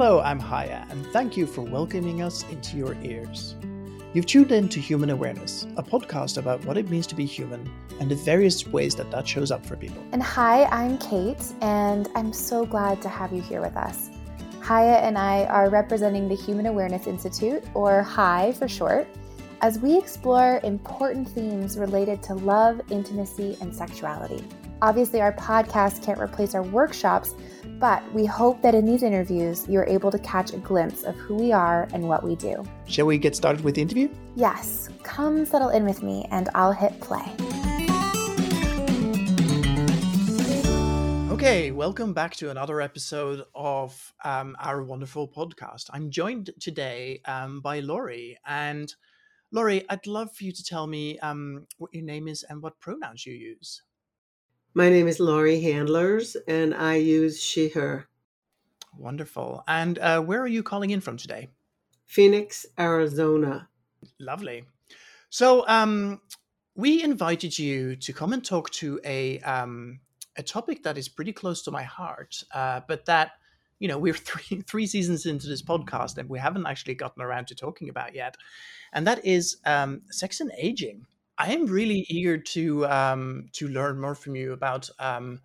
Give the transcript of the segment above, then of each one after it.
Hello, I'm Haya, and thank you for welcoming us into your ears. You've tuned in to Human Awareness, a podcast about what it means to be human and the various ways that that shows up for people. And hi, I'm Kate, and I'm so glad to have you here with us. Haya and I are representing the Human Awareness Institute, or HAI for short, as we explore important themes related to love, intimacy, and sexuality. Obviously, our podcast can't replace our workshops, but we hope that in these interviews, you're able to catch a glimpse of who we are and what we do. Shall we get started with the interview? Yes, come settle in with me and I'll hit play. Okay, welcome back to another episode of um, our wonderful podcast. I'm joined today um, by Laurie. And Laurie, I'd love for you to tell me um, what your name is and what pronouns you use. My name is Laurie Handlers, and I use she, her. Wonderful. And uh, where are you calling in from today? Phoenix, Arizona. Lovely. So, um, we invited you to come and talk to a um, a topic that is pretty close to my heart, uh, but that you know we're three three seasons into this podcast and we haven't actually gotten around to talking about yet, and that is um, sex and aging. I am really eager to um, to learn more from you about um,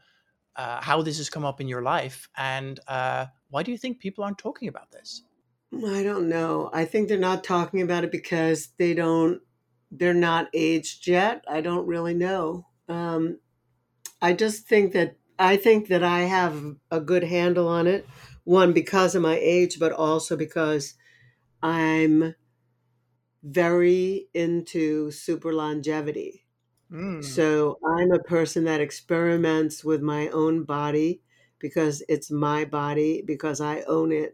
uh, how this has come up in your life and uh, why do you think people aren't talking about this? I don't know. I think they're not talking about it because they don't. They're not aged yet. I don't really know. Um, I just think that I think that I have a good handle on it. One because of my age, but also because I'm very into super longevity. Mm. So I'm a person that experiments with my own body because it's my body, because I own it.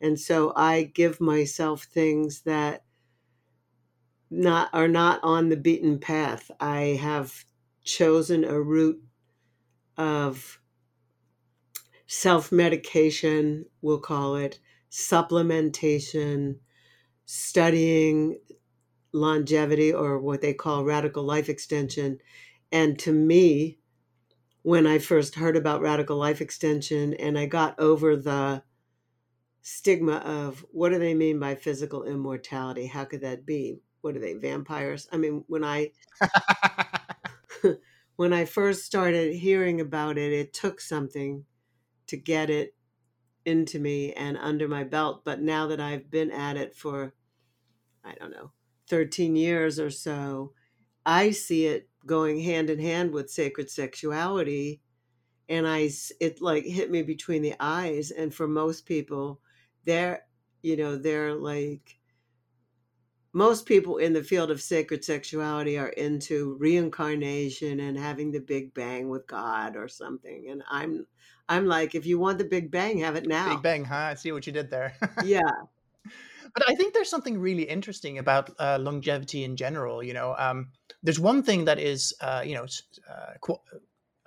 And so I give myself things that not are not on the beaten path. I have chosen a route of self medication, we'll call it, supplementation, studying longevity or what they call radical life extension. And to me, when I first heard about radical life extension and I got over the stigma of what do they mean by physical immortality? How could that be? What are they, vampires? I mean, when I when I first started hearing about it, it took something to get it into me and under my belt. But now that I've been at it for, I don't know, 13 years or so, I see it going hand in hand with sacred sexuality. And I, it like hit me between the eyes. And for most people, they're, you know, they're like, most people in the field of sacred sexuality are into reincarnation and having the big bang with God or something. And I'm I'm like, if you want the big bang, have it now. Big bang, huh? I see what you did there. yeah. But I think there's something really interesting about uh, longevity in general. You know, um, there's one thing that is, uh, you know, uh, qu-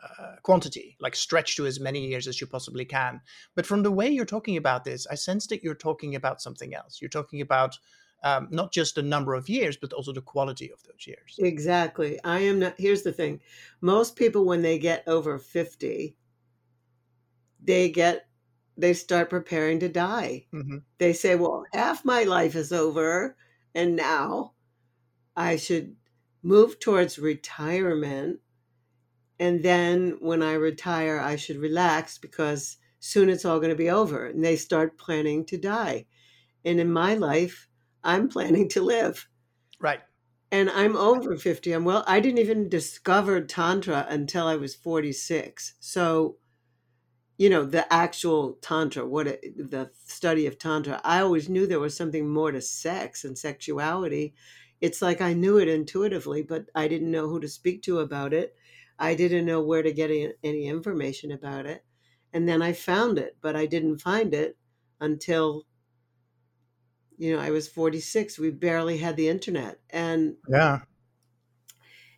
uh, quantity, like stretch to as many years as you possibly can. But from the way you're talking about this, I sense that you're talking about something else. You're talking about um, not just the number of years, but also the quality of those years. Exactly. I am not. Here's the thing: most people, when they get over fifty, they get they start preparing to die. Mm-hmm. They say, "Well, half my life is over, and now I should move towards retirement." And then when I retire, I should relax because soon it's all going to be over. And they start planning to die. And in my life, I'm planning to live. Right. And I'm over 50. I'm well, I didn't even discover Tantra until I was 46. So, you know, the actual Tantra, what it, the study of Tantra, I always knew there was something more to sex and sexuality. It's like I knew it intuitively, but I didn't know who to speak to about it. I didn't know where to get any, any information about it. And then I found it, but I didn't find it until you know i was 46 we barely had the internet and yeah.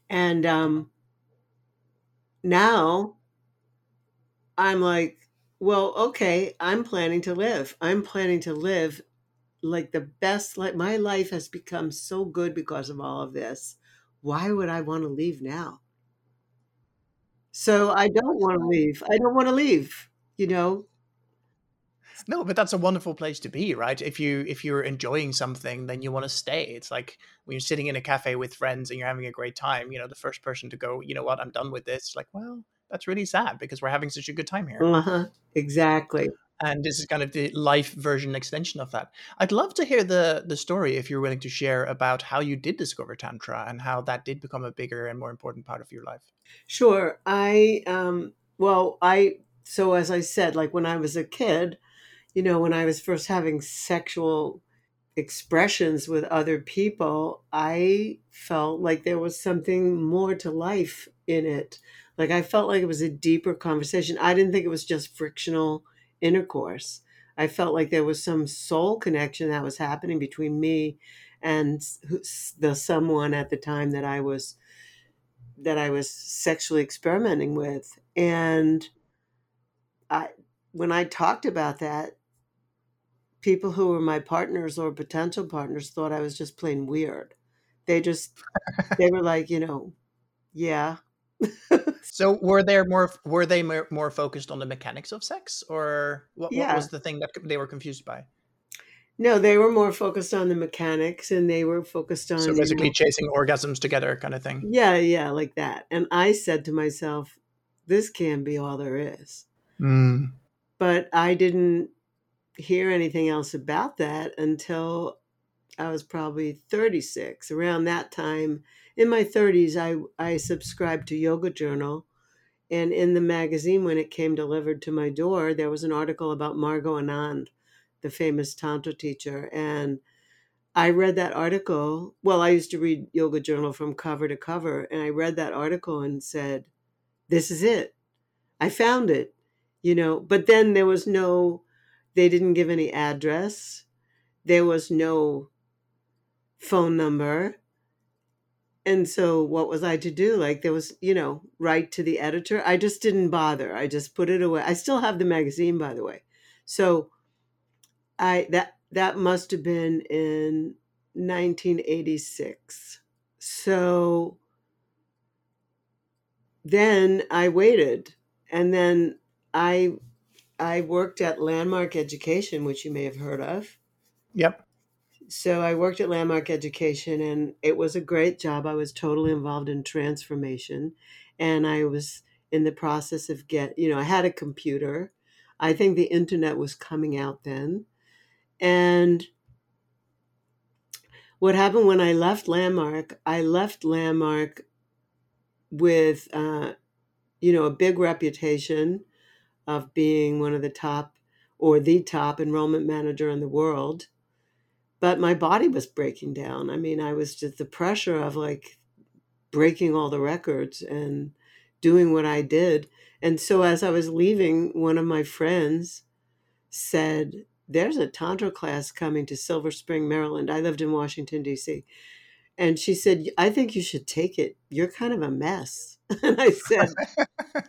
and um now i'm like well okay i'm planning to live. I'm planning to live like the best like my life has become so good because of all of this. Why would i want to leave now? So i don't want to leave. I don't want to leave you know No, but that's a wonderful place to be, right? If you if you're enjoying something, then you want to stay. It's like when you're sitting in a cafe with friends and you're having a great time. You know, the first person to go, you know what, I'm done with this. Like, well, that's really sad because we're having such a good time here. Uh-huh. Exactly. And this is kind of the life version extension of that. I'd love to hear the the story if you're willing to share about how you did discover tantra and how that did become a bigger and more important part of your life. Sure. I um well, I so as I said, like when I was a kid, you know, when I was first having sexual expressions with other people, I felt like there was something more to life in it. Like I felt like it was a deeper conversation. I didn't think it was just frictional intercourse. I felt like there was some soul connection that was happening between me and the someone at the time that I was that I was sexually experimenting with. And I when I talked about that, people who were my partners or potential partners thought I was just plain weird. They just they were like, you know, yeah. so were there more were they more, more focused on the mechanics of sex or what, yeah. what was the thing that they were confused by? No, they were more focused on the mechanics and they were focused on So basically you know, chasing orgasms together kind of thing. Yeah, yeah, like that. And I said to myself, this can't be all there is. Mm. But I didn't hear anything else about that until I was probably 36. Around that time, in my 30s, I, I subscribed to Yoga Journal. And in the magazine, when it came delivered to my door, there was an article about Margot Anand, the famous Tantra teacher. And I read that article. Well, I used to read Yoga Journal from cover to cover. And I read that article and said, This is it. I found it, you know. But then there was no they didn't give any address. There was no phone number. And so what was I to do? Like there was, you know, write to the editor. I just didn't bother. I just put it away. I still have the magazine by the way. So I that that must have been in 1986. So then I waited and then I I worked at Landmark Education, which you may have heard of. Yep. So I worked at Landmark Education and it was a great job. I was totally involved in transformation and I was in the process of get, you know, I had a computer. I think the internet was coming out then. And what happened when I left Landmark, I left Landmark with, uh, you know, a big reputation of being one of the top or the top enrollment manager in the world. But my body was breaking down. I mean, I was just the pressure of like breaking all the records and doing what I did. And so as I was leaving, one of my friends said, There's a Tantra class coming to Silver Spring, Maryland. I lived in Washington, D.C. And she said, I think you should take it. You're kind of a mess. and I said,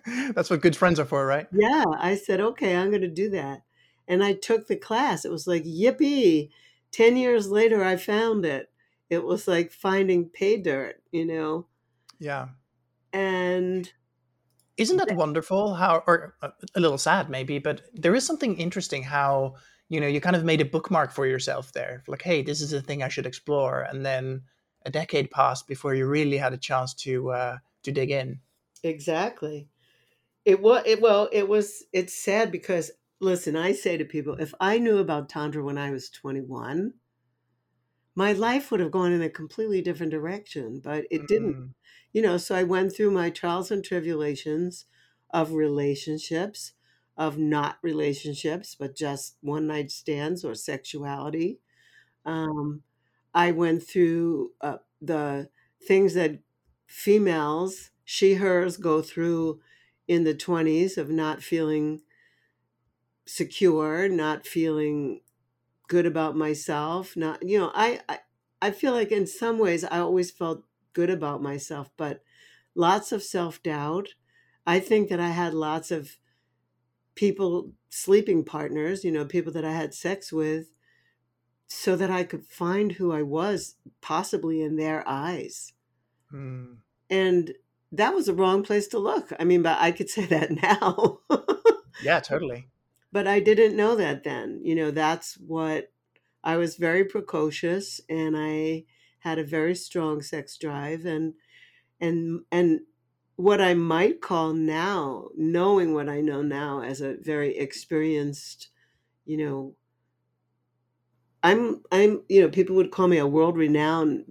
That's what good friends are for, right? Yeah. I said, Okay, I'm going to do that. And I took the class. It was like, yippee. 10 years later, I found it. It was like finding pay dirt, you know? Yeah. And isn't that wonderful how or uh, a little sad maybe but there is something interesting how you know you kind of made a bookmark for yourself there like hey this is a thing i should explore and then a decade passed before you really had a chance to uh, to dig in. Exactly. It was it well, it was it's sad because listen, I say to people, if I knew about Tantra when I was 21, my life would have gone in a completely different direction, but it didn't. Mm. You know, so I went through my trials and tribulations of relationships, of not relationships, but just one night stands or sexuality. Um, I went through uh, the things that females, she, hers, go through in the 20s of not feeling secure, not feeling good about myself. Not, you know, I, I, I feel like in some ways I always felt good about myself, but lots of self doubt. I think that I had lots of people, sleeping partners, you know, people that I had sex with so that I could find who I was, possibly in their eyes. Hmm. And that was the wrong place to look. I mean, but I could say that now. yeah, totally. but I didn't know that then. You know, that's what I was very precocious and I had a very strong sex drive and and and what I might call now, knowing what I know now as a very experienced, you know, I'm I'm you know, people would call me a world renowned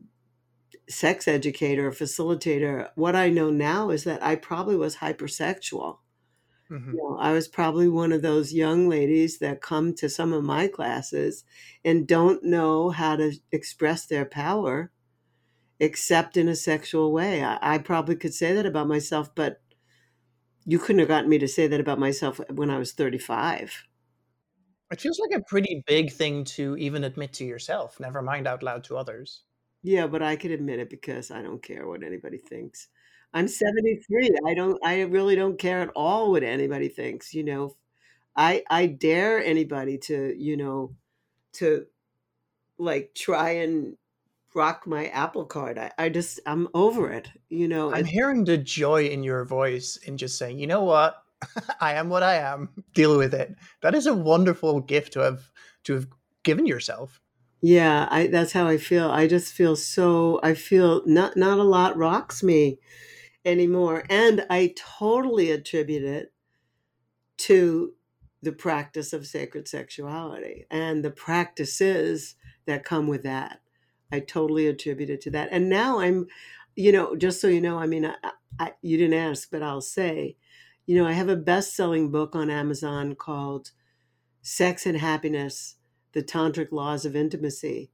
sex educator, facilitator. What I know now is that I probably was hypersexual. Mhm. You know, I was probably one of those young ladies that come to some of my classes and don't know how to express their power except in a sexual way. I, I probably could say that about myself, but you couldn't have gotten me to say that about myself when I was 35. It feels like a pretty big thing to even admit to yourself, never mind out loud to others. Yeah, but I could admit it because I don't care what anybody thinks. I'm 73. I don't I really don't care at all what anybody thinks, you know. I I dare anybody to, you know, to like try and rock my apple cart. I, I just I'm over it, you know. I'm hearing the joy in your voice in just saying, you know what? I am what I am. Deal with it. That is a wonderful gift to have to have given yourself. yeah, I that's how I feel. I just feel so I feel not not a lot rocks me anymore. And I totally attribute it to the practice of sacred sexuality and the practices that come with that. I totally attribute it to that. And now I'm, you know, just so you know, I mean, I, I, you didn't ask, but I'll say, you know, I have a best selling book on Amazon called Sex and Happiness The Tantric Laws of Intimacy.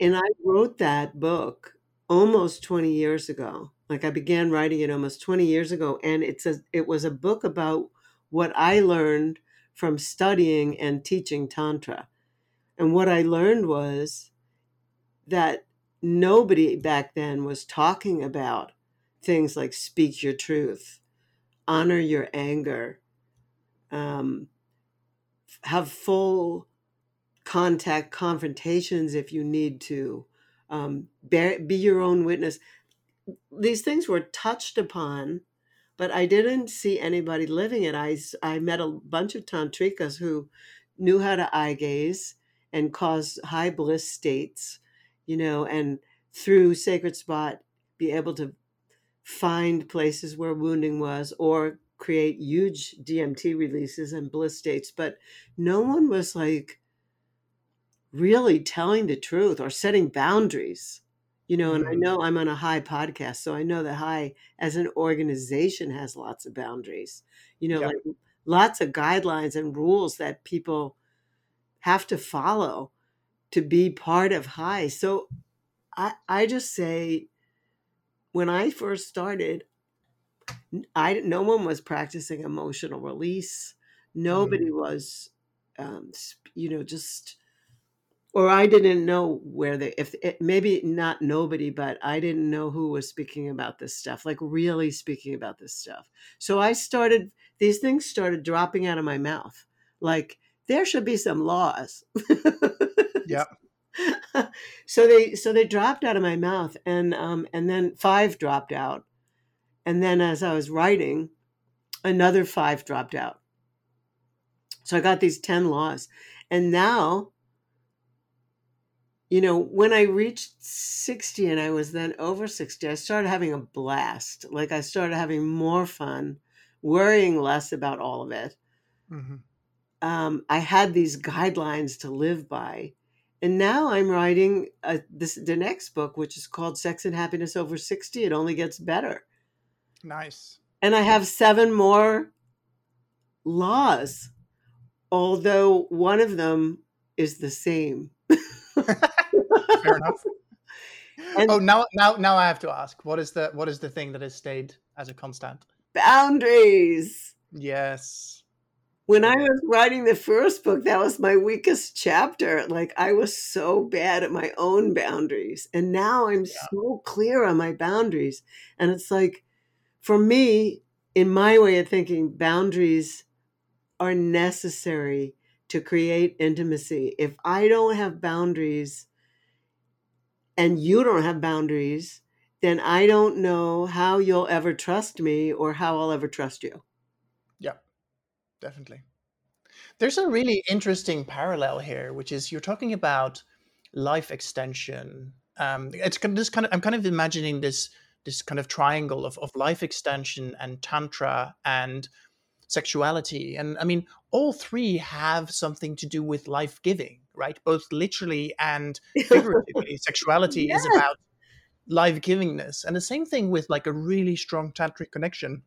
And I wrote that book almost 20 years ago. Like I began writing it almost 20 years ago. And it's a, it was a book about what I learned from studying and teaching Tantra. And what I learned was that nobody back then was talking about things like speak your truth, honor your anger, um, have full contact confrontations if you need to, um, bear, be your own witness. These things were touched upon, but I didn't see anybody living it. I, I met a bunch of tantrikas who knew how to eye gaze and cause high bliss states, you know, and through Sacred Spot, be able to find places where wounding was or create huge DMT releases and bliss states. But no one was like really telling the truth or setting boundaries. You know, and I Mhm. know I'm on a HAI podcast, so I know that HAI as an organization has lots of boundaries. You know, Yep. like lots of guidelines and rules that people have to follow to be part of HAI. So I I just say when I first started, I no one was practicing emotional release. Nobody was, um, you know, just or I didn't know where they if it, maybe not nobody, but I didn't know who was speaking about this stuff, like really speaking about this stuff. So I started these things started dropping out of my mouth, like there should be some laws. Yep. so they so they dropped out of my mouth and um and then five dropped out. And then as i was writing another five dropped out. So i got these 10 laws. And now you know when i reached 60 and i was then over 60 i started having a blast. Like i started having more fun worrying less about all of it. Mhm. um, I had these guidelines to live by. And now I'm writing uh this the next book, which is called Sex and Happiness Over 60. It only gets better. Nice. And I have seven more laws, although one of them is the same. Fair enough. And- oh, now now now I have to ask. What is the what is the thing that has stayed as a constant? Boundaries. Yes. When I was writing the first book, that was my weakest chapter. Like I was so bad at my own boundaries. And now I'm Yeah. so clear on my boundaries. And it's like, for me, in my way of thinking, boundaries are necessary to create intimacy. If I don't have boundaries and you don't have boundaries, then I don't know how you'll ever trust me or how I'll ever trust you. Yep. Definitely. There's a really interesting parallel here, which is you're talking about life extension. Um, it's kind of this kind of I'm kind of imagining this this kind of triangle of, of life extension and tantra and sexuality. And I mean, all three have something to do with life giving, right? Both literally and figuratively. Sexuality is about life givingness. And the same thing with like a really strong tantric connection.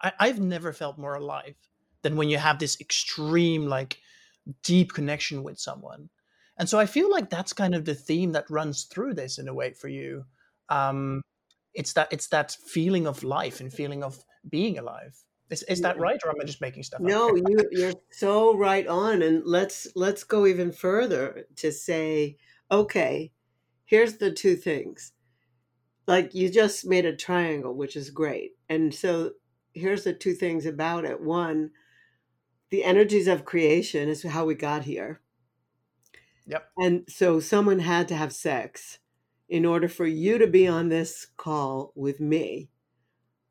I, I've never felt more alive than when you have this extreme, like deep connection with someone. And so I feel like that's kind of the theme that runs through this in a way for you. Um, it's that it's that feeling of life and feeling of being alive. Is, is that right, or am I just making stuff no, up? No, you, you're so right on. And let's let's go even further to say, okay, here's the two things. Like you just made a triangle, which is great. And so here's the two things about it. One, the energies of creation is how we got here. Yep. And so someone had to have sex in order for you to be on this call with me,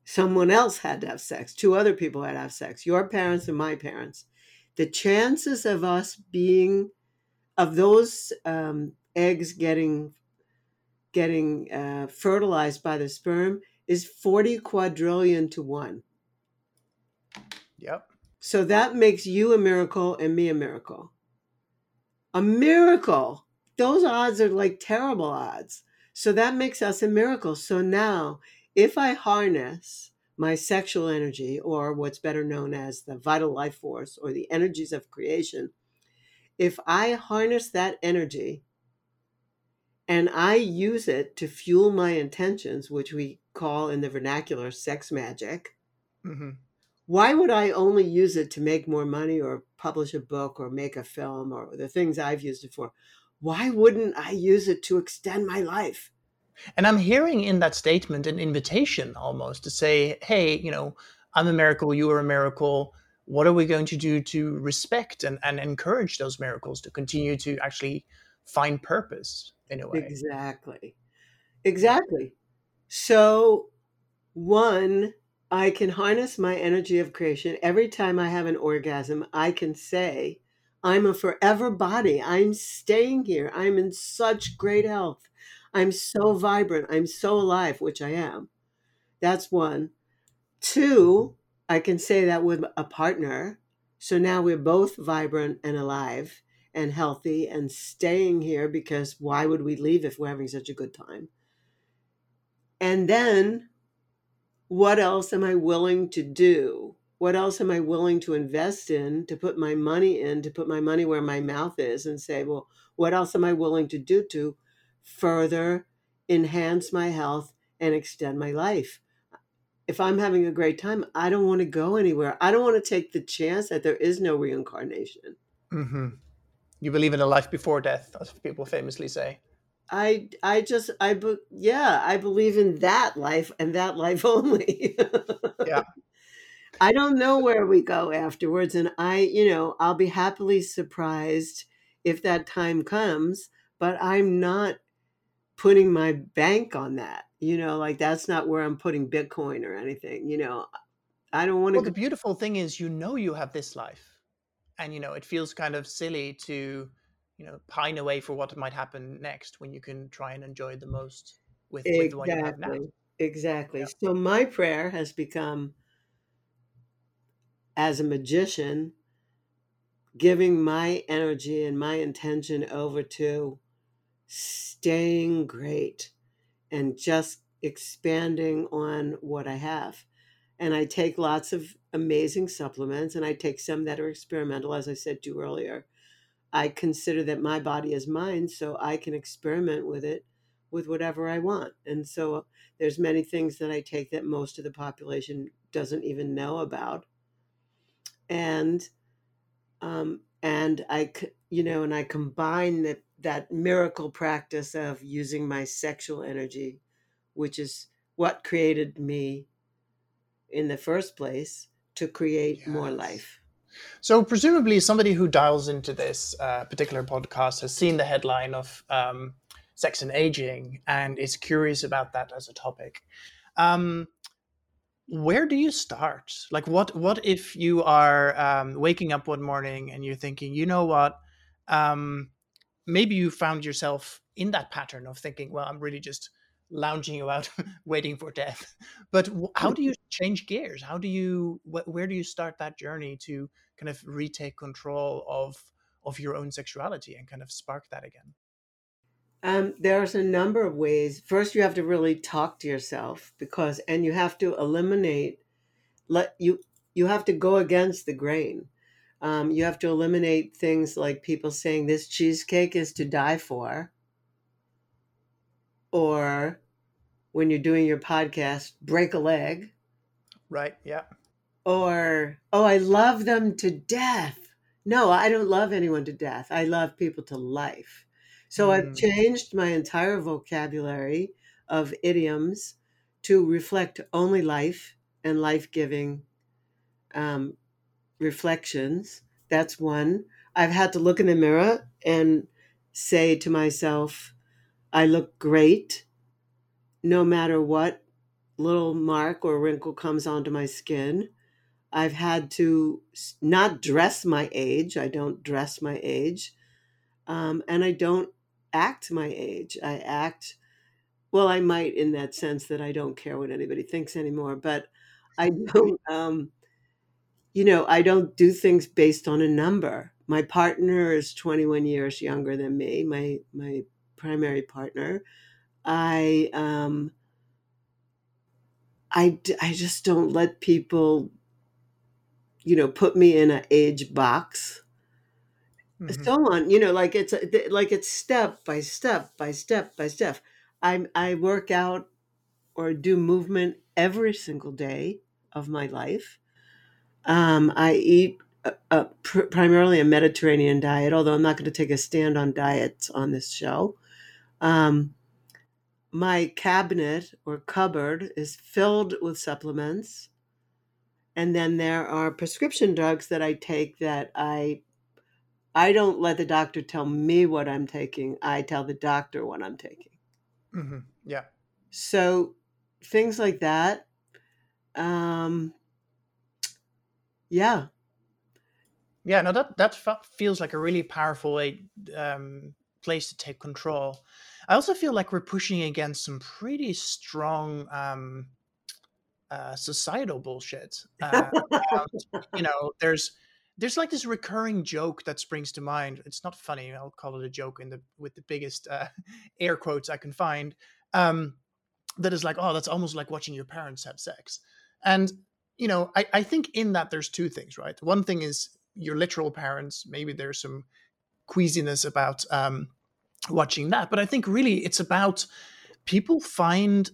someone else had to have sex. Two other people had to have sex, your parents and my parents. The chances of us being, of those um, eggs getting getting uh, fertilized by the sperm is 40 quadrillion to one. Yep. So that makes you a miracle and me a miracle. A miracle. Those odds are like terrible odds. So that makes us a miracle. So now, if I harness my sexual energy, or what's better known as the vital life force or the energies of creation, if I harness that energy and I use it to fuel my intentions, which we call in the vernacular sex magic, mm-hmm. Why would I only use it to make more money or publish a book or make a film or the things I've used it for? why wouldn't I use it to extend my life? And I'm hearing in that statement an invitation almost to say, hey, you know, I'm a miracle, you are a miracle. What are we going to do to respect and, and encourage those miracles to continue to actually find purpose in a way? Exactly. Exactly. So, one, I can harness my energy of creation. Every time I have an orgasm, I can say, I'm a forever body. I'm staying here. I'm in such great health. I'm so vibrant. I'm so alive, which I am. That's one. Two, I can say that with a partner. So now we're both vibrant and alive and healthy and staying here because why would we leave if we're having such a good time? And then what else am I willing to do? what else am I willing to invest in, to put my money in, to put my money where my mouth is and say, well, what else am I willing to do to further enhance my health and extend my life? If I'm having a great time, I don't want to go anywhere. I don't want to take the chance that there is no reincarnation. Mm-hmm. You believe in a life before death, as people famously say. I I just I be, yeah I believe in that life and that life only. yeah, I don't know where we go afterwards. And I, you know, I'll be happily surprised if that time comes, but I'm not putting my bank on that. You know, like that's not where I'm putting Bitcoin or anything. You know, I don't want to. Well, the beautiful thing is, you know, you have this life, and you know, it feels kind of silly to, you know, pine away for what might happen next when you can try and enjoy the most with, exactly. with the one you have now. Exactly. Yeah. So my prayer has become as a magician, giving my energy and my intention over to staying great and just expanding on what I have. And I take lots of amazing supplements and I take some that are experimental, as I said to you earlier. I consider that my body is mine, so I can experiment with it with whatever I want. And so there's many things that I take that most of the population doesn't even know about and um, and I you know and I combine that that miracle practice of using my sexual energy, which is what created me in the first place to create yes. more life. So presumably, somebody who dials into this uh, particular podcast has seen the headline of um, sex and aging and is curious about that as a topic. Um, where do you start? Like, what what if you are um, waking up one morning and you're thinking, you know what? Um, maybe you found yourself in that pattern of thinking, well, I'm really just lounging about, waiting for death. But how do you change gears? How do you wh- where do you start that journey to kind of retake control of of your own sexuality and kind of spark that again? Um, there's a number of ways. First, you have to really talk to yourself because, and you have to eliminate. Let you you have to go against the grain. Um, you have to eliminate things like people saying this cheesecake is to die for, or when you're doing your podcast, break a leg, Right. Yeah. Or oh, I love them to death. No, I don't love anyone to death. I love people to life. So I've Mm. changed my entire vocabulary of idioms to reflect only life and life giving um, reflections. That's one. I've had to look in the mirror and say to myself, I look great no matter what little mark or wrinkle comes onto my skin. I've had to not dress my age. I don't dress my age. Um, and I don't act my age. I act, well, I might in that sense that I don't care what anybody thinks anymore, but I don't, um, you know, I don't do things based on a number. My partner is 21 years younger than me, my, my primary partner. I, um, I, I just don't let people, you know, put me in an age box. Mhm. So on, you know, like it's a- like it's step by step by step by step. I I work out or do movement every single day of my life. Um, I eat a, a, pr- primarily a Mediterranean diet, although I'm not going to take a stand on diets on this show. Um, my cabinet or cupboard is filled with supplements. And then there are prescription drugs that I take that I I don't let the doctor tell me what I'm taking. I tell the doctor what I'm taking. Mm-hmm. Yeah. So things like that. Um, yeah, Yeah. No, that that feels like a really powerful way, um, place to take control. I also feel like we're pushing against some pretty strong um, uh, societal bullshit. Uh, around, you know, there's there's like this recurring joke that springs to mind. It's not funny. I'll call it a joke in the with the biggest uh, air quotes I can find. Um, that is like, oh, that's almost like watching your parents have sex. And you know, I, I think in that there's two things, right? One thing is your literal parents. Maybe there's some queasiness about um, watching that, but I think really it's about people find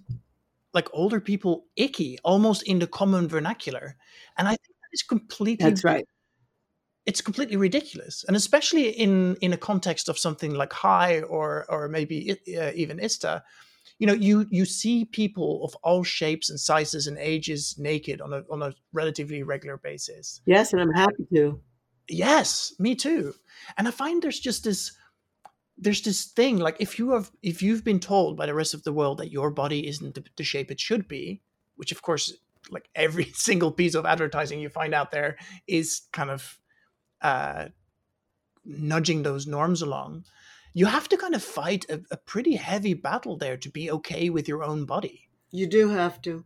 like older people icky almost in the common vernacular, and I think that is completely that's right. it's completely ridiculous and especially in in a context of something like HAI or or maybe uh, even ISTA you know you you see people of all shapes and sizes and ages naked on a on a relatively regular basis Yes, and I'm happy to. yes me too and i find there's just this there's this thing like if you have if you've been told by the rest of the world that your body isn't the, the shape it should be which of course like every single piece of advertising you find out there is kind of uh nudging those norms along you have to kind of fight a, a pretty heavy battle there to be okay with your own body You do have to.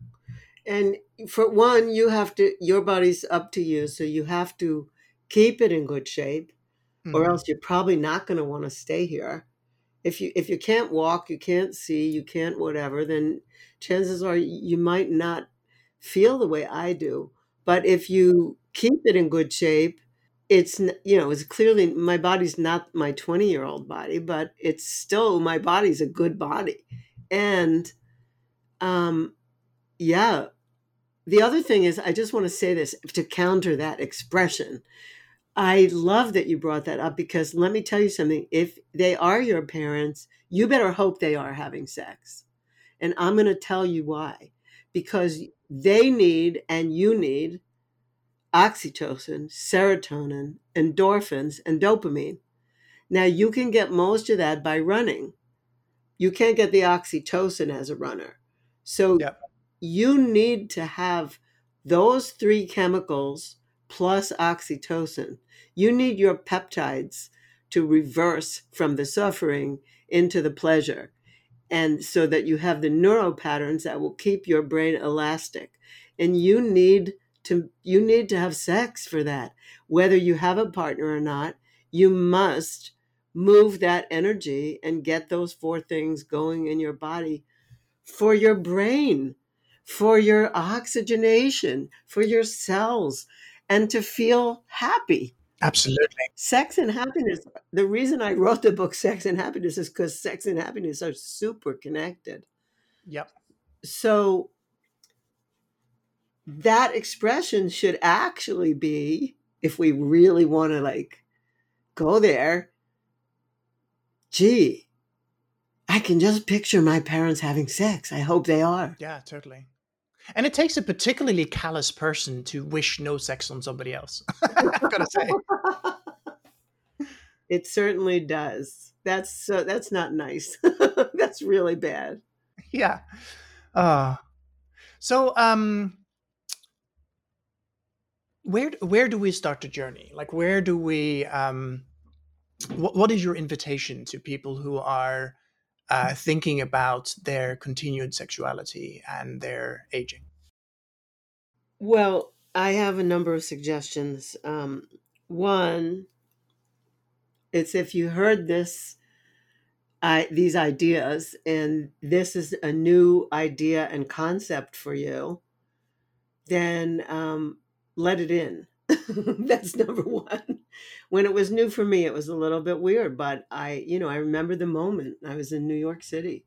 And for one, you have to, your body's up to you. So you have to keep it in good shape or Mhm. else you're probably not going to want to stay here. If you, if you can't walk, you can't see, you can't whatever, then chances are you might not feel the way I do. But if you keep it in good shape, it's, you know, it's clearly my body's not my 20 year old body, but it's still, my body's a good body. And, um, yeah, the other thing is, I just want to say this to counter that expression. I love that you brought that up because let me tell you something. If they are your parents, you better hope they are having sex. And I'm going to tell you why. Because they need and you need oxytocin, serotonin, endorphins, and dopamine. Now, you can get most of that by running. You can't get the oxytocin as a runner. So Yep. you need to have those three chemicals plus oxytocin. You need your peptides to reverse from the suffering into the pleasure. And so that you have the neural patterns that will keep your brain elastic. And you need to you need to have sex for that. Whether you have a partner or not, you must move that energy and get those four things going in your body for your brain, for your oxygenation, for your cells, and to feel happy. Absolutely. Sex and happiness. The reason I wrote the book Sex and Happiness is because sex and happiness are super connected. Yep. So that expression should actually be, if we really want to like go there, gee, I can just picture my parents having sex. I hope they are. Yeah, totally. And it takes a particularly callous person to wish no sex on somebody else. I've got to say. It certainly does. That's so that's not nice. that's really bad. Yeah. Uh so um where where do we start the journey? Like where do we um what, what is your invitation to people who are uh, thinking about their continued sexuality and their aging? Well, I have a number of suggestions. Um, one, it's if you heard this, I, these ideas, and this is a new idea and concept for you, then um, let it in. That's number one. When it was new for me, it was a little bit weird, but I, you know, I remember the moment I was in New York City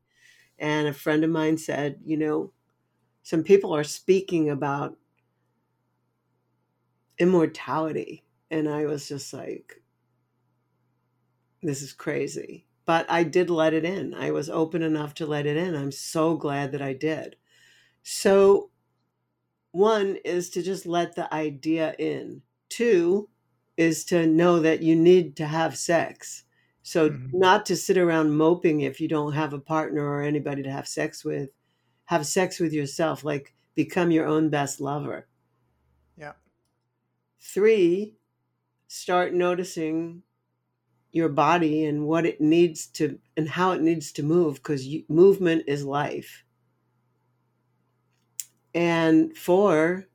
and a friend of mine said, you know, some people are speaking about immortality. And I was just like, this is crazy. But I did let it in. I was open enough to let it in. I'm so glad that I did. So, one is to just let the idea in. Two is to know that you need to have sex. So, Mhm. not to sit around moping if you don't have a partner or anybody to have sex with. Have sex with yourself, like become your own best lover. Yeah. Three, start noticing your body and what it needs to and how it needs to move because movement is life. And four,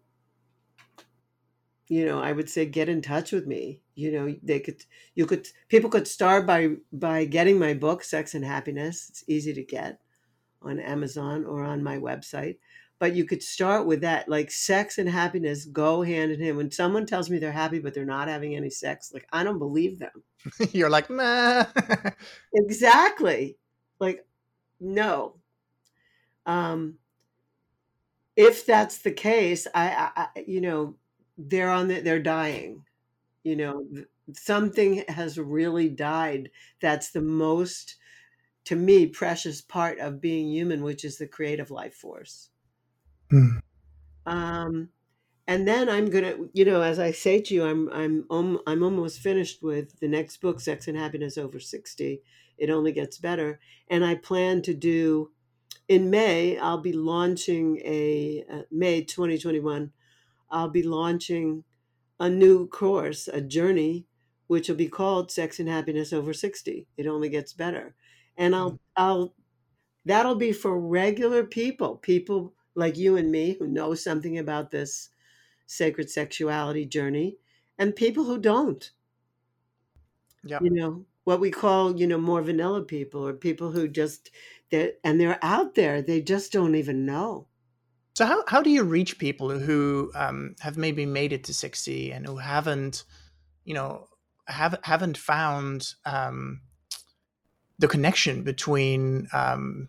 you know, I would say get in touch with me. You know, they could you could people could start by by getting my book Sex and Happiness. It's easy to get on Amazon or on my website. But you could start with that like sex and happiness go hand in hand. When someone tells me they're happy but they're not having any sex, like I don't believe them. You're like, nah. Exactly. Like no. Um if that's the case, I, I, I you know, they're on the, they're dying. You know, something has really died. That's the most, to me, precious part of being human, which is the creative life force. Hmm. Um, and then I'm gonna, you know, as I say to you, I'm I'm um, I'm almost finished with the next book, Sex and Happiness Over sixty. It only gets better, and I plan to do in May. I'll be launching a uh, May 2021. I'll be launching a new course, a journey, which will be called Sex and Happiness Over sixty. It only gets better, and I'll mm. I'll that'll be for regular people, people like you and me who know something about this sacred sexuality journey and people who don't. Yep. you know what we call you know more vanilla people or people who just they and they're out there. They just don't even know So how, how do you reach people who um, have maybe made it to 60 and who haven't, you know, have, haven't found um, the connection between um,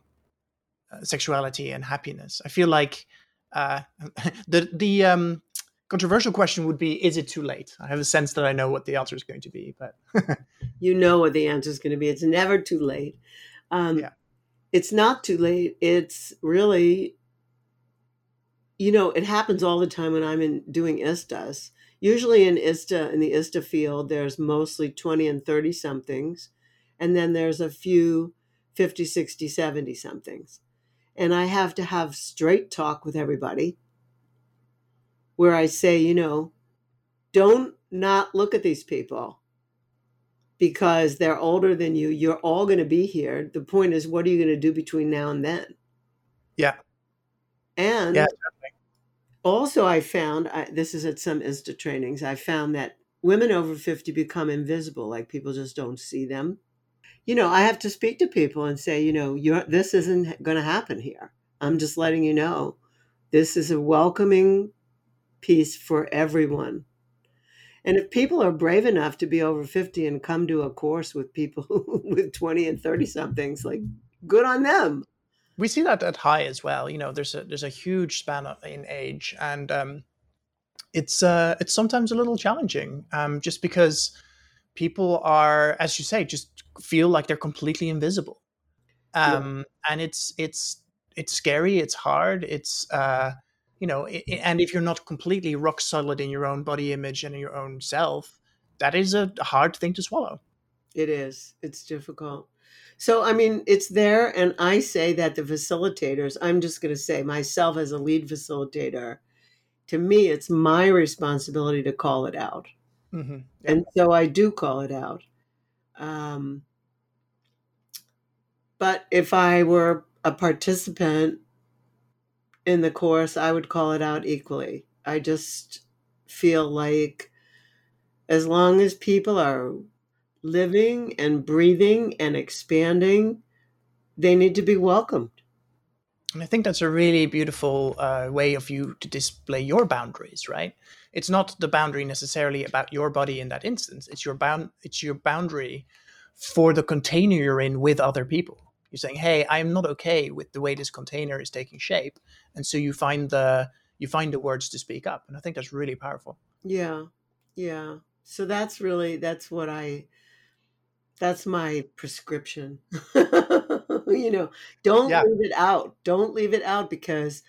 uh, sexuality and happiness? I feel like uh, the the um, controversial question would be: Is it too late? I have a sense that I know what the answer is going to be, but you know what the answer is going to be it's never too late um, Yeah. it's not too late it's really you know it happens all the time when i'm in doing ISTAs usually in ISTA in the ISTA field there's mostly 20 and 30 somethings and then there's a few 50 60 70 somethings and I have to have straight talk with everybody where I say, you know, don't not look at these people because they're older than you. You're all going to be here. The point is, what are you going to do between now and then? Yeah. And Yeah. Also, I found I, this is at some ISTA trainings. I found that women over 50 become invisible, like people just don't see them. You know, I have to speak to people and say, you know, you're, this isn't going to happen here. I'm just letting you know this is a welcoming piece for everyone. And if people are brave enough to be over 50 and come to a course with people with 20 and 30 somethings, like good on them. We see that at HAI as well. You know, there's a there's a huge span in age, and um, it's uh, it's sometimes a little challenging, um, just because people are, as you say, just feel like they're completely invisible, Yeah. um, and it's it's it's scary. It's hard. It's uh, you know, i i- and if you're not completely rock solid in your own body image and in your own self, that is a hard thing to swallow. It is. It's difficult. So, I mean, it's there. And I say that the facilitators, I'm just going to say myself as a lead facilitator, to me, it's my responsibility to call it out. hmm And so I do call it out. Um, but if I were a participant in the course, I would call it out equally. I just feel like as long as people are living and breathing and expanding, they need to be welcomed. And I think that's a really beautiful uh, way of you to display your boundaries, right? It's not the boundary necessarily about your body in that instance. It's your bound. It's your boundary for the container you're in with other people. You're saying, "Hey, I'm not okay with the way this container is taking shape," and so you find the you find the words to speak up. And I think that's really powerful. Yeah. Yeah. So that's really that's what I that's my prescription. you know, don't Yeah. leave it out. Don't leave it out because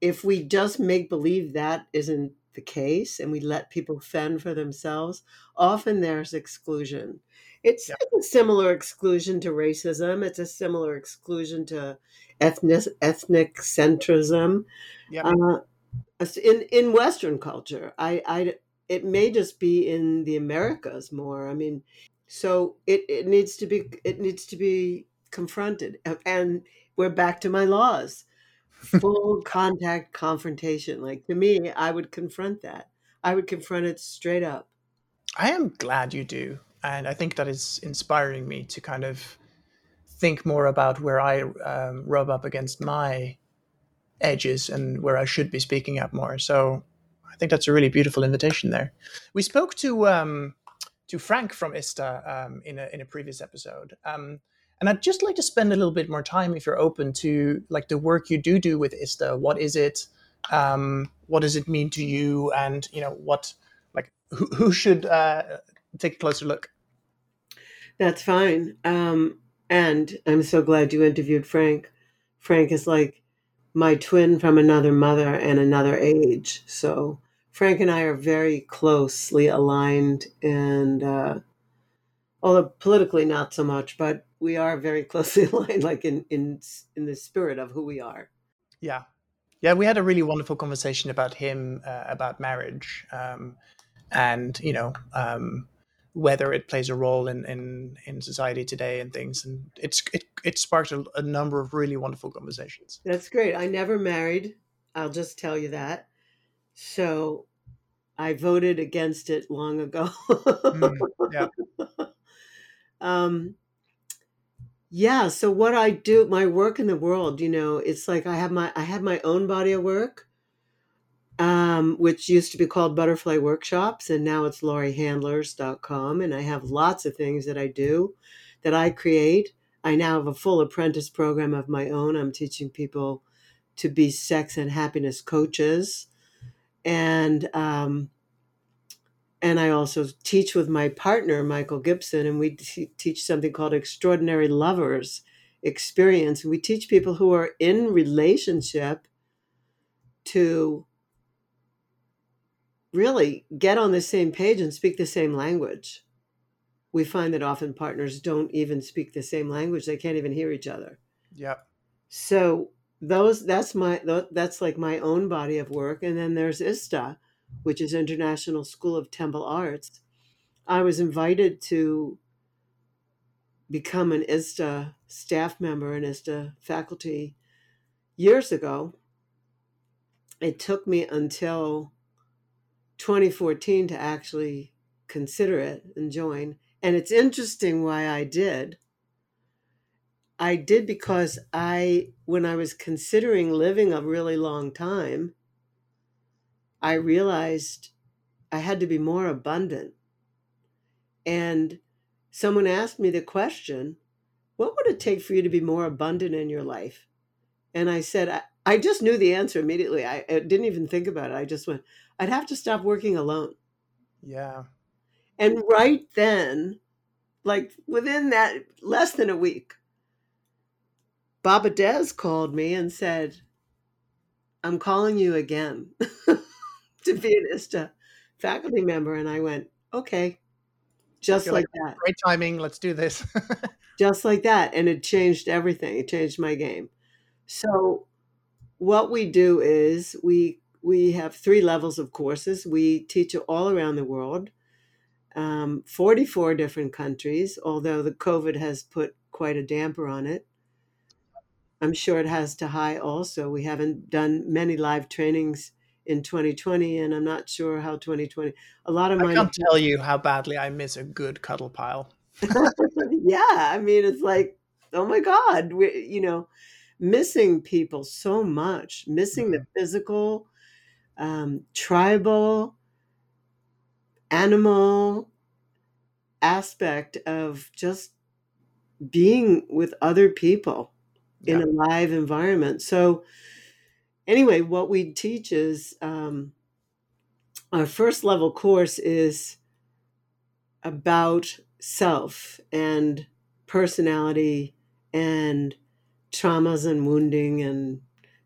if we just make believe that isn't the case and we let people fend for themselves, often there's exclusion. It's Yeah. a similar exclusion to racism. It's a similar exclusion to ethnic ethnic centrism. Yeah. Uh, in in Western culture, I, I it may just be in the Americas more. I mean, so it, it needs to be it needs to be confronted, and we're back to my laws. Full contact confrontation. Like to me, I would confront that. I would confront it straight up. I am glad you do, and I think that is inspiring me to kind of think more about where I um, rub up against my edges and where I should be speaking up more. So I think that's a really beautiful invitation there. We spoke to um, to Frank from ISTA um, in a in a previous episode, um, and I'd just like to spend a little bit more time, if you're open to like the work you do do with ISTA. What is it? Um, what does it mean to you? And you know what like who, who should uh, take a closer look That's fine. Um, and I'm so glad you interviewed Frank. Frank is like my twin from another mother and another age. So Frank and I are very closely aligned, and uh, although politically not so much, but we are very closely aligned, like in in in the spirit of who we are. yeah yeah we had a really wonderful conversation about him uh, about marriage um, and you know um, whether it plays a role in, in in society today and things and it's it, it sparked a, a number of really wonderful conversations That's great. I never married. I'll just tell you that. So I voted against it long ago. Mm, yeah. um, yeah. So what I do, my work in the world, you know, it's like I have my I have my own body of work, um, which used to be called Butterfly Workshops, and now it's lauriehandlers.com. And I have lots of things that I do that I create. I now have a full apprentice program of my own. I'm teaching people to be sex and happiness coaches. And um, and I also teach with my partner Michael Gibson, and we t- teach something called Extraordinary Lovers Experience. We teach people who are in relationship to really get on the same page and speak the same language. We find that often partners don't even speak the same language; they can't even hear each other. Yep. So those that's my that's like my own body of work. And then there's ISTA which is International School of Temple Arts. I was invited to become an ISTA staff member and ISTA faculty years ago. It took me until 2014 to actually consider it and join. And it's interesting why I did I did because I, when I was considering living a really long time, I realized I had to be more abundant. And someone asked me the question, What would it take for you to be more abundant in your life? And I said, I, I just knew the answer immediately. I, I didn't even think about it. I just went, I'd have to stop working alone. Yeah. And right then, like within that less than a week, Baba Dez called me and said, I'm calling you again to be an ISTA faculty member. And I went, okay, just like, like that. Great timing. Let's do this. just like that. And it changed everything. It changed my game. So what we do is we we have three levels of courses. We teach all around the world, um, 44 different countries, although the COVID has put quite a damper on it. I'm sure it has to HAI also. We haven't done many live trainings in 2020, and I'm not sure how 2020. A lot of I can't tell you how badly I miss a good cuddle pile. yeah, I mean, it's like, oh my God, we, you know, missing people so much, missing mm-hmm. the physical, um, tribal, animal aspect of just being with other people in yeah. a live environment. So, anyway, what we teach is um, our first level course is about self and personality and traumas and wounding and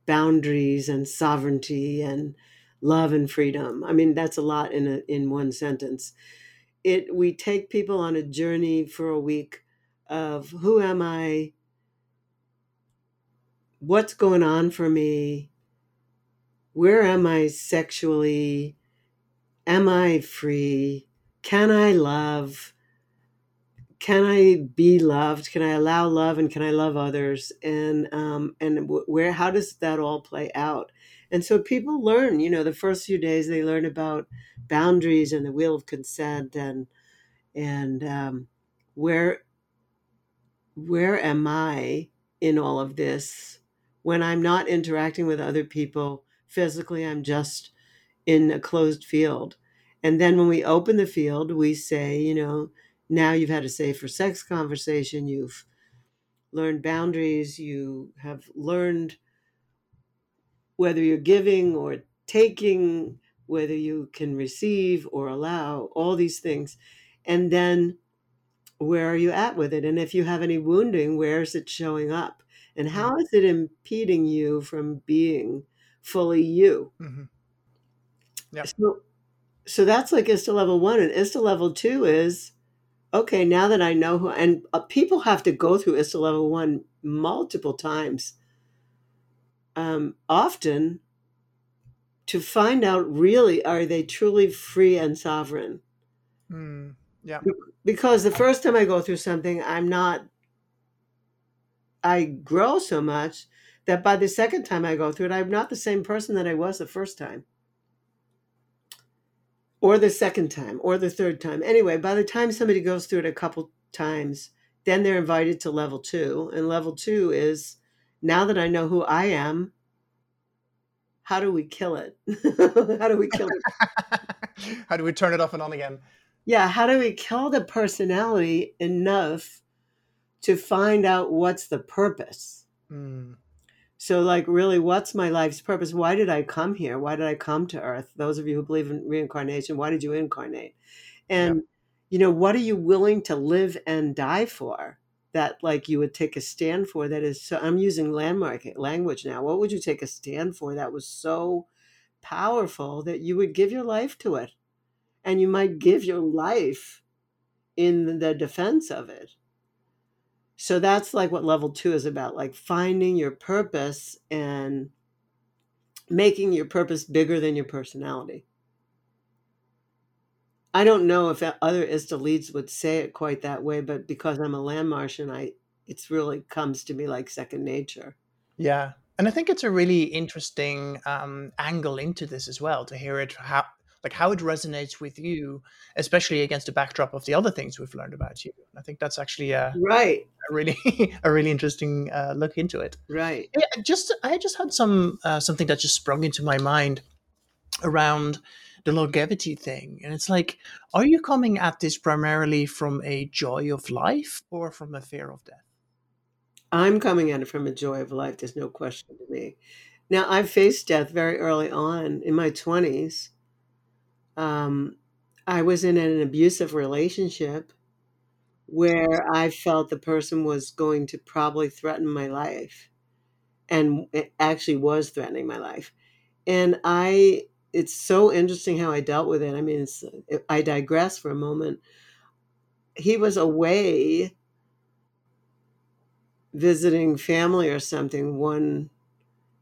boundaries and sovereignty and love and freedom. I mean, that's a lot in a, in one sentence. It we take people on a journey for a week of who am I what's going on for me? Where am I sexually? Am I free? Can I love? Can I be loved? Can I allow love and can I love others? And um, and where how does that all play out? And so people learn. You know, the first few days they learn about boundaries and the wheel of consent and and um, where where am I in all of this? When I'm not interacting with other people physically, I'm just in a closed field. And then when we open the field, we say, you know, now you've had a safer sex conversation, you've learned boundaries, you have learned whether you're giving or taking, whether you can receive or allow, all these things. And then where are you at with it? And if you have any wounding, where is it showing up? And mm-hmm. how is it impeding you from being fully you mm-hmm. yep. so so that's like ISTA level one and ISTA level two is okay now that i know who and uh, people have to go through ISTA level one multiple times um, often to find out really are they truly free and sovereign mm, yeah because the first time i go through something i'm not I grow so much that by the second time I go through it, I'm not the same person that I was the first time, or the second time, or the third time. Anyway, by the time somebody goes through it a couple times, then they're invited to level two. And level two is now that I know who I am, how do we kill it? how do we kill it? how do we turn it off and on again? Yeah, how do we kill the personality enough to find out what's the purpose. Mm. So, like, really, what's my life's purpose? Why did I come here? Why did I come to Earth? Those of you who believe in reincarnation, why did you incarnate? And, you know, what are you willing to live and die for? That, like, you would take a stand for that is so. I'm using landmark language now. What would you take a stand for that was so powerful that you would give your life to it? And you might give your life in the defense of it So that's like what level two is about like finding your purpose and making your purpose bigger than your personality. I don't know if other ISTA leads would say it quite that way, but because I'm a land Martian, I it's really comes to me like second nature. Yeah, and I think it's a really interesting um, angle into this as well to hear it how like how it resonates with you, especially against the backdrop of the other things we've learned about you. I think that's actually a right a really a really interesting uh, look into it. Right. Yeah, just I just had some uh, something that just sprung into my mind around the longevity thing, and it's like, are you coming at this primarily from a joy of life or from a fear of death? I'm coming at it from a joy of life. There's no question to me. Now, I faced death very early on in my 20s. Um, I was in an abusive relationship where I felt the person was going to probably threaten my life. And it actually was threatening my life. And I, it's so interesting how I dealt with it. I mean, I digress for a moment. He was away visiting family or something one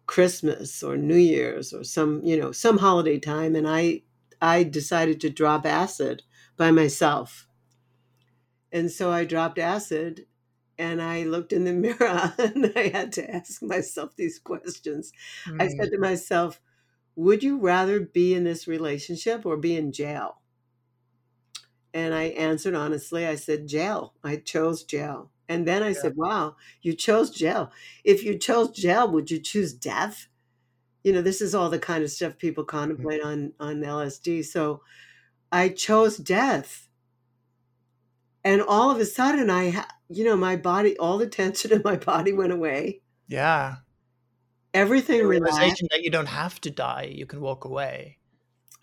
Christmas or New Year's or some, you know, some holiday time and I I decided to drop acid by myself. And so I dropped acid and I looked in the mirror and I had to ask myself these questions. Mm. I said to myself, would you rather be in this relationship or be in jail? And I answered honestly, I said jail. I chose jail. And then I yeah. said, wow, you chose jail. If you chose jail, would you choose death? You know, this is all the kind of stuff people mm-hmm. contemplate on, on LSD. So I chose death. And all of a sudden, I, you know, my body, all the tension in my body went away. Yeah. Everything the realization that you don't have to die, you can walk away.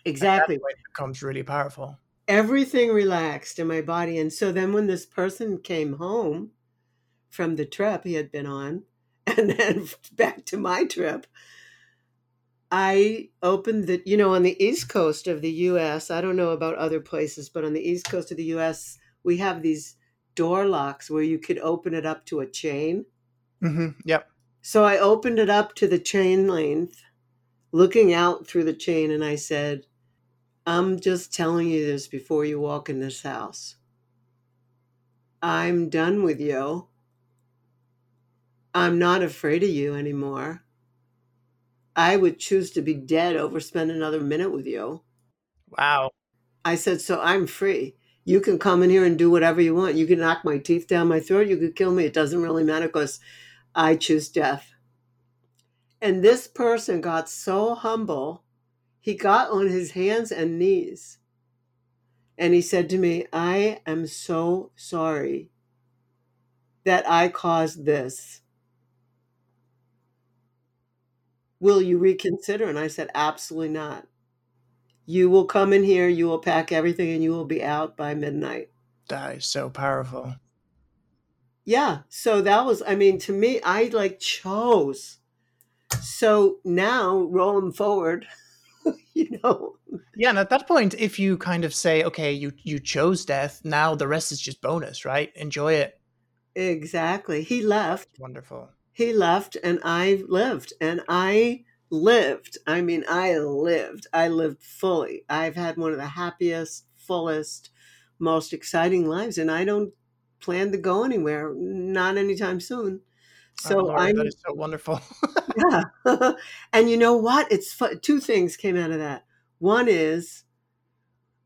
Exactly. It becomes really powerful everything relaxed in my body. And so then when this person came home from the trip he had been on, and then back to my trip, I opened the, you know, on the East Coast of the US, I don't know about other places, but on the East Coast of the US, we have these door locks where you could open it up to a chain. Mm-hmm. Yep. So I opened it up to the chain length, looking out through the chain, and I said, I'm just telling you this before you walk in this house. I'm done with you. I'm not afraid of you anymore. I would choose to be dead over spend another minute with you. Wow. I said, so I'm free. You can come in here and do whatever you want. You can knock my teeth down my throat. You could kill me. It doesn't really matter because I choose death. And this person got so humble he got on his hands and knees and he said to me, I am so sorry that I caused this. Will you reconsider? And I said, Absolutely not. You will come in here, you will pack everything, and you will be out by midnight. That is so powerful. Yeah. So that was, I mean, to me, I like chose. So now rolling forward, you know yeah and at that point if you kind of say okay you you chose death now the rest is just bonus right enjoy it exactly he left wonderful he left and i lived and i lived i mean i lived i lived fully i've had one of the happiest fullest most exciting lives and i don't plan to go anywhere not anytime soon so oh, I that is so wonderful. yeah, and you know what? It's fun. two things came out of that. One is,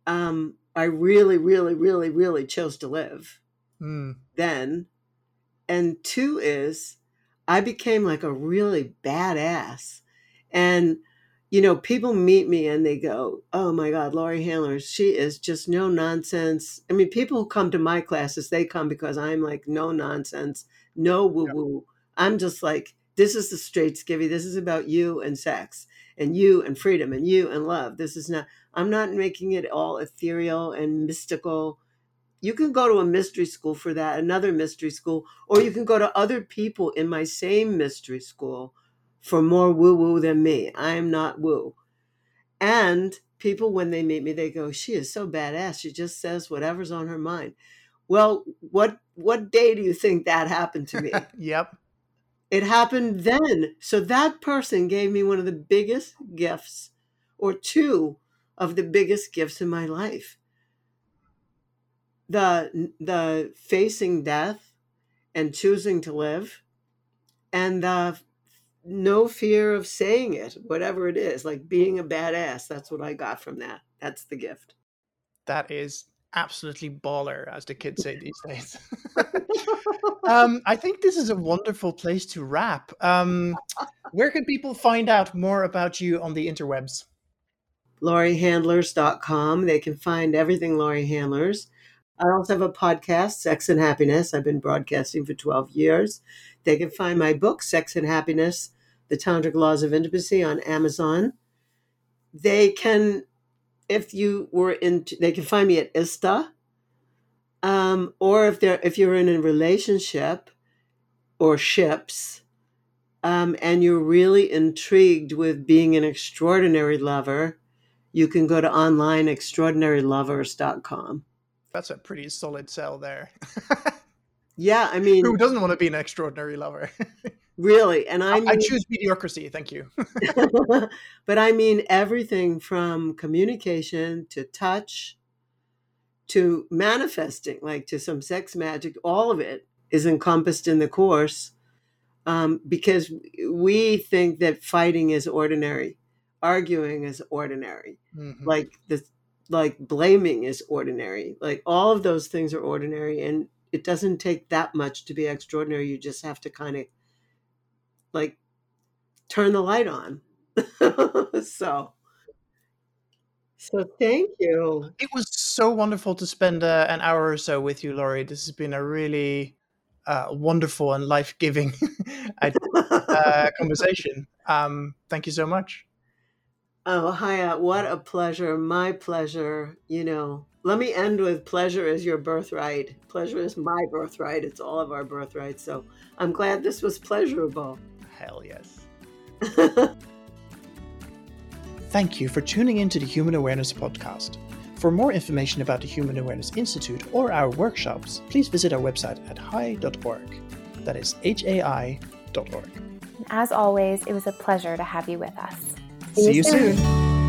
um, I really, really, really, really chose to live mm. then, and two is, I became like a really badass, and you know, people meet me and they go, "Oh my God, Laurie Handler, she is just no nonsense." I mean, people who come to my classes, they come because I'm like no nonsense, no woo woo. I'm just like, this is the straight skivvy. This is about you and sex and you and freedom and you and love. This is not, I'm not making it all ethereal and mystical. You can go to a mystery school for that, another mystery school, or you can go to other people in my same mystery school for more woo woo than me. I am not woo. And people, when they meet me, they go, She is so badass. She just says whatever's on her mind. Well, what what day do you think that happened to me? yep. It happened then. So that person gave me one of the biggest gifts, or two of the biggest gifts in my life. The the facing death and choosing to live, and the no fear of saying it, whatever it is, like being a badass. That's what I got from that. That's the gift. That is absolutely baller, as the kids say these days. um, I think this is a wonderful place to wrap. Um, where can people find out more about you on the interwebs? LaurieHandlers.com. They can find everything Laurie Handlers. I also have a podcast, Sex and Happiness. I've been broadcasting for 12 years. They can find my book, Sex and Happiness The Tantric Laws of Intimacy, on Amazon. They can if you were in, they can find me at ISTA, um, or if they're if you're in a relationship or ships, um, and you're really intrigued with being an extraordinary lover, you can go to online extraordinarylovers.com. That's a pretty solid sell there. yeah, I mean, who doesn't want to be an extraordinary lover? Really. And I, mean, I choose mediocrity. Thank you. but I mean everything from communication to touch to manifesting, like to some sex magic, all of it is encompassed in the course um, because we think that fighting is ordinary, arguing is ordinary, mm-hmm. like the like blaming is ordinary, like all of those things are ordinary, and it doesn't take that much to be extraordinary. You just have to kind of like turn the light on. so so thank you. It was so wonderful to spend uh, an hour or so with you, Laurie. This has been a really uh, wonderful and life giving uh, conversation. Um, thank you so much. Oh, Haya, what a pleasure. My pleasure. You know, let me end with pleasure is your birthright. Pleasure is my birthright. It's all of our birthrights. So I'm glad this was pleasurable. Hell yes. Thank you for tuning in to the Human Awareness Podcast. For more information about the Human Awareness Institute or our workshops, please visit our website at hai.org. That is H-A-I.org. As always, it was a pleasure to have you with us. See, See you soon. soon.